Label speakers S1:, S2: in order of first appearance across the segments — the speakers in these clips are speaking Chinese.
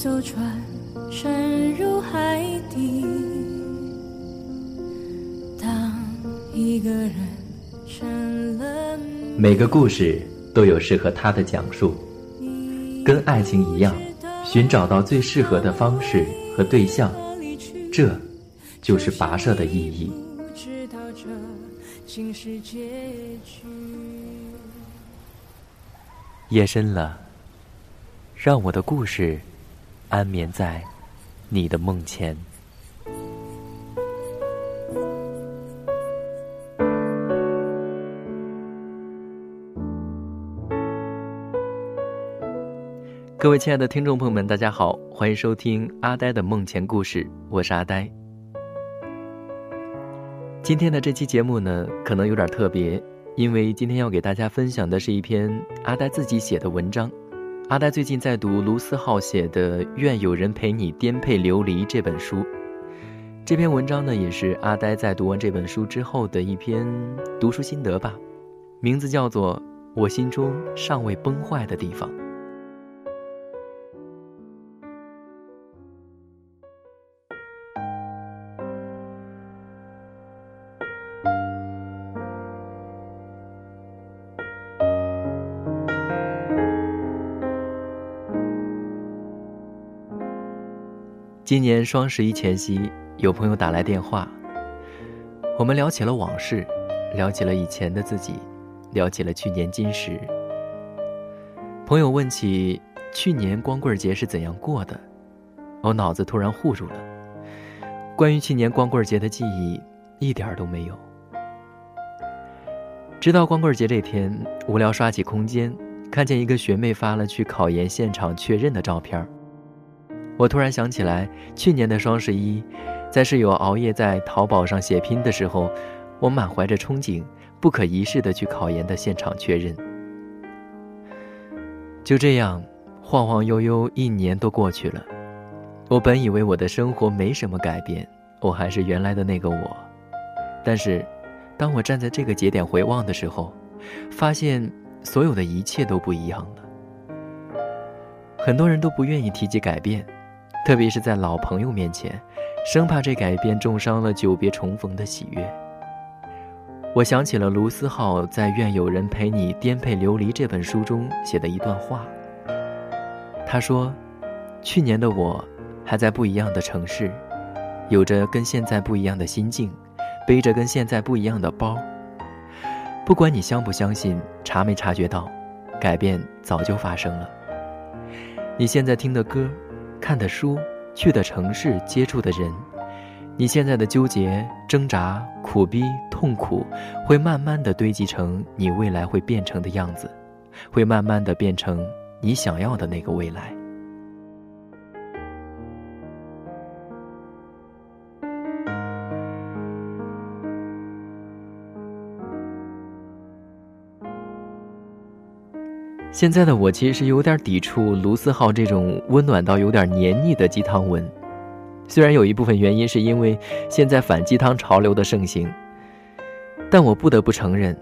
S1: 艘船沉入海底。当一个人成了
S2: 每个故事都有适合他的讲述，跟爱情一样，寻找到最适合的方式和对象，这就是跋涉的意义。夜深了，让我的故事安眠在你的梦前。各位亲爱的听众朋友们，大家好，欢迎收听阿呆的梦前故事，我是阿呆。今天的这期节目呢，可能有点特别，因为今天要给大家分享的是一篇阿呆自己写的文章。阿呆最近在读卢思浩写的《愿有人陪你颠沛流离》这本书。这篇文章呢，也是阿呆在读完这本书之后的一篇读书心得吧，名字叫做《我心中尚未崩坏的地方》。今年双十一前夕，有朋友打来电话，我们聊起了往事，聊起了以前的自己，聊起了去年今时。朋友问起去年光棍节是怎样过的，我脑子突然糊住了。关于去年光棍节的记忆，一点都没有。直到光棍节这天，无聊刷起空间，看见一个学妹发了去考研现场确认的照片儿。我突然想起来，去年的双十一，在室友熬夜在淘宝上血拼的时候，我满怀着憧憬，不可一世的去考研的现场确认。就这样，晃晃悠悠一年都过去了。我本以为我的生活没什么改变，我还是原来的那个我。但是，当我站在这个节点回望的时候，发现所有的一切都不一样了。很多人都不愿意提及改变。特别是在老朋友面前，生怕这改变重伤了久别重逢的喜悦。我想起了卢思浩在《愿有人陪你颠沛流离》这本书中写的一段话。他说：“去年的我，还在不一样的城市，有着跟现在不一样的心境，背着跟现在不一样的包。不管你相不相信，察没察觉到，改变早就发生了。你现在听的歌。”看的书，去的城市，接触的人，你现在的纠结、挣扎、苦逼、痛苦，会慢慢的堆积成你未来会变成的样子，会慢慢的变成你想要的那个未来。现在的我其实有点抵触卢思浩这种温暖到有点黏腻的鸡汤文，虽然有一部分原因是因为现在反鸡汤潮流的盛行，但我不得不承认，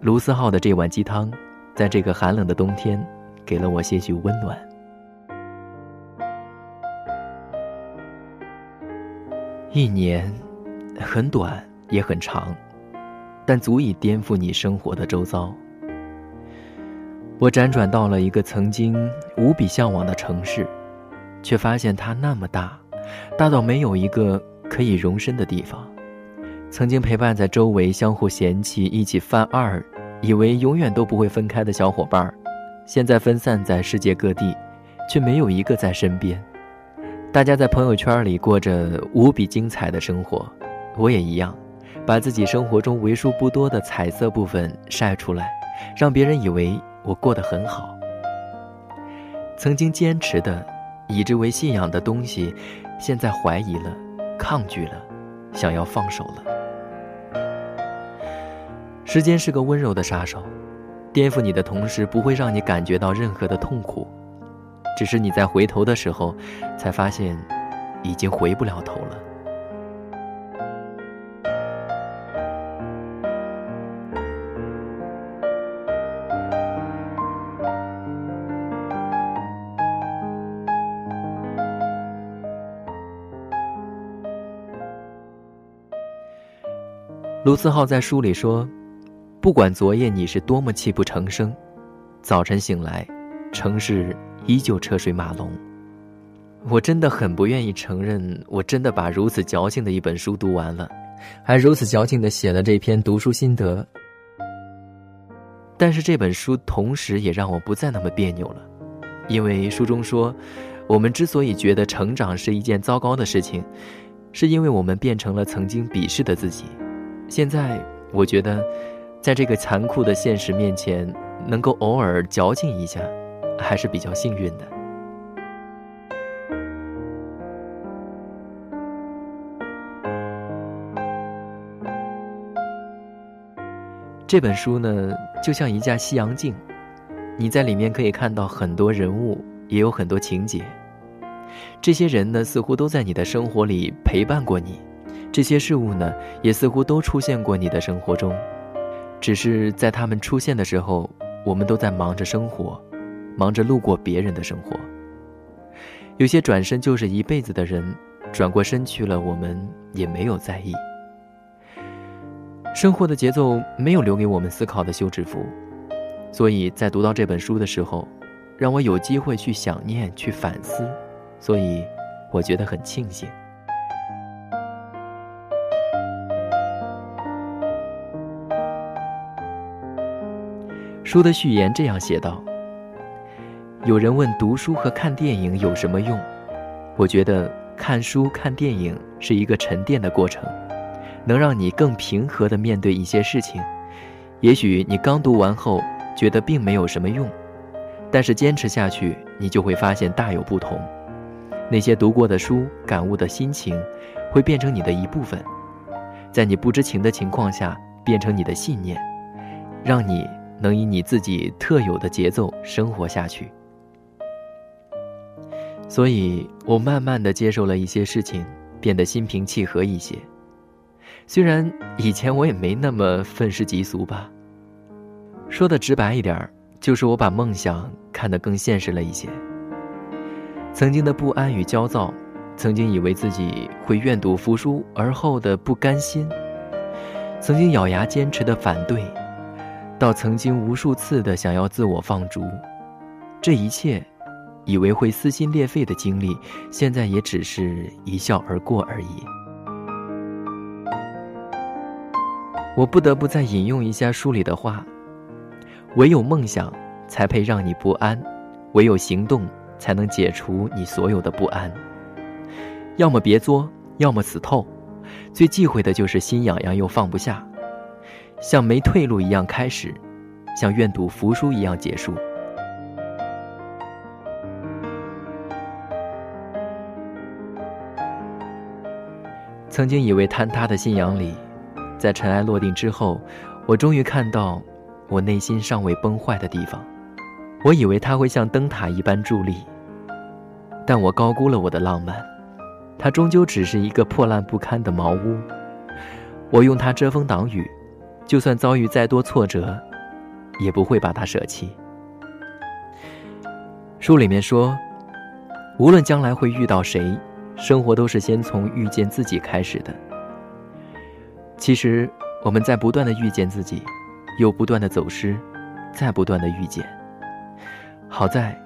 S2: 卢思浩的这碗鸡汤，在这个寒冷的冬天，给了我些许温暖。一年，很短也很长，但足以颠覆你生活的周遭。我辗转到了一个曾经无比向往的城市，却发现它那么大，大到没有一个可以容身的地方。曾经陪伴在周围、相互嫌弃、一起犯二，以为永远都不会分开的小伙伴，现在分散在世界各地，却没有一个在身边。大家在朋友圈里过着无比精彩的生活，我也一样，把自己生活中为数不多的彩色部分晒出来，让别人以为。我过得很好。曾经坚持的、以之为信仰的东西，现在怀疑了、抗拒了，想要放手了。时间是个温柔的杀手，颠覆你的同时，不会让你感觉到任何的痛苦，只是你在回头的时候，才发现，已经回不了头了。卢思浩在书里说：“不管昨夜你是多么泣不成声，早晨醒来，城市依旧车水马龙。”我真的很不愿意承认，我真的把如此矫情的一本书读完了，还如此矫情的写了这篇读书心得。但是这本书同时也让我不再那么别扭了，因为书中说，我们之所以觉得成长是一件糟糕的事情，是因为我们变成了曾经鄙视的自己。现在我觉得，在这个残酷的现实面前，能够偶尔矫情一下，还是比较幸运的。这本书呢，就像一架西洋镜，你在里面可以看到很多人物，也有很多情节。这些人呢，似乎都在你的生活里陪伴过你；这些事物呢，也似乎都出现过你的生活中。只是在他们出现的时候，我们都在忙着生活，忙着路过别人的生活。有些转身就是一辈子的人，转过身去了，我们也没有在意。生活的节奏没有留给我们思考的休止符，所以在读到这本书的时候，让我有机会去想念、去反思，所以我觉得很庆幸。书的序言这样写道：“有人问读书和看电影有什么用？我觉得看书、看电影是一个沉淀的过程。”能让你更平和地面对一些事情，也许你刚读完后觉得并没有什么用，但是坚持下去，你就会发现大有不同。那些读过的书、感悟的心情，会变成你的一部分，在你不知情的情况下变成你的信念，让你能以你自己特有的节奏生活下去。所以我慢慢的接受了一些事情，变得心平气和一些。虽然以前我也没那么愤世嫉俗吧。说的直白一点就是我把梦想看得更现实了一些。曾经的不安与焦躁，曾经以为自己会愿赌服输而后的不甘心，曾经咬牙坚持的反对，到曾经无数次的想要自我放逐，这一切，以为会撕心裂肺的经历，现在也只是一笑而过而已。我不得不再引用一下书里的话：“唯有梦想，才配让你不安；唯有行动，才能解除你所有的不安。要么别作，要么死透。最忌讳的就是心痒痒又放不下，像没退路一样开始，像愿赌服输一样结束。曾经以为坍塌的信仰里。”在尘埃落定之后，我终于看到我内心尚未崩坏的地方。我以为它会像灯塔一般伫立，但我高估了我的浪漫。它终究只是一个破烂不堪的茅屋。我用它遮风挡雨，就算遭遇再多挫折，也不会把它舍弃。书里面说，无论将来会遇到谁，生活都是先从遇见自己开始的。其实，我们在不断的遇见自己，又不断的走失，再不断的遇见。好在，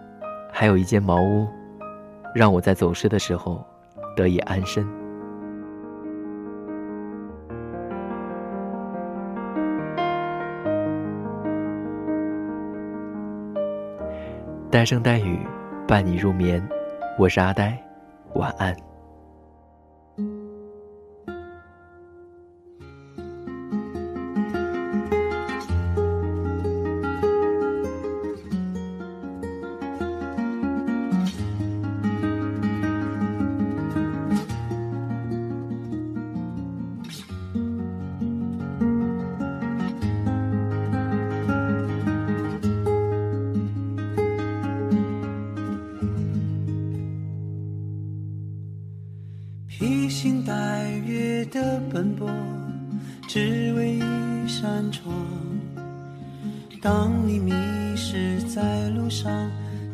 S2: 还有一间茅屋，让我在走失的时候得以安身。带声带语，伴你入眠。我是阿呆，晚安。
S3: 披星戴月的奔波，只为一扇窗。当你迷失在路上，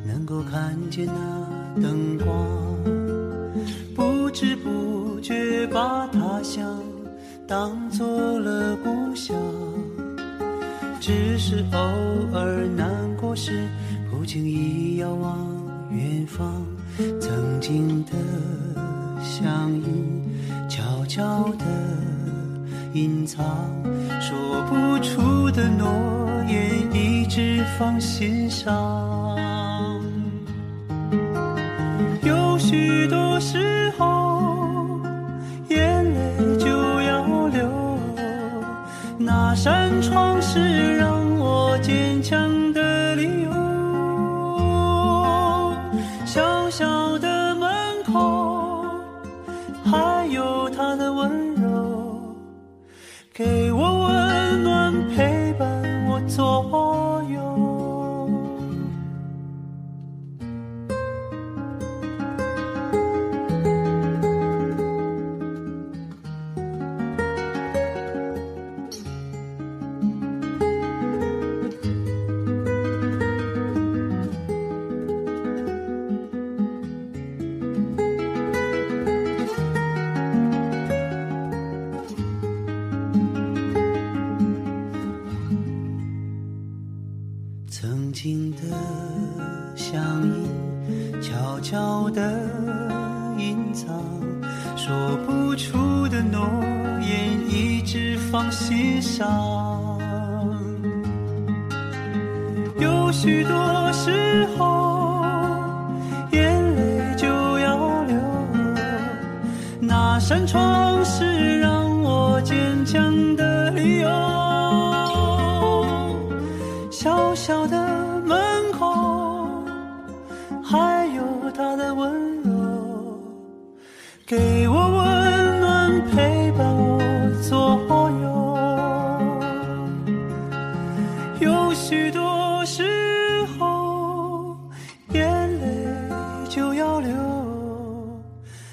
S3: 能够看见那灯光，不知不觉把他乡。当做了故乡。只是偶尔难过时，不经意遥望远方，曾经的相依，悄悄地隐藏，说不出的诺言，一直放心上。有许多曾经的相依，悄悄地隐藏，说不出的诺言，一直放心上。有许多时候，眼泪就要流。那扇窗是让我坚强的理由。小的门口，还有他的温柔，给我温暖，陪伴我左右。有许多时候，眼泪就要流。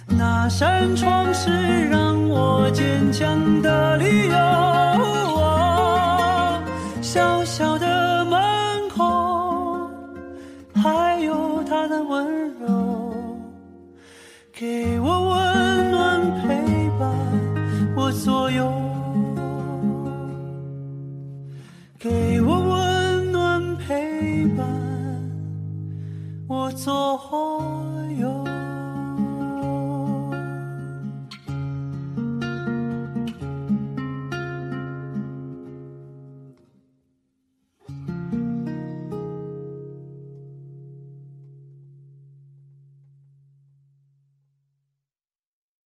S3: 那扇窗是让我坚强的理由。给我温暖陪伴我左右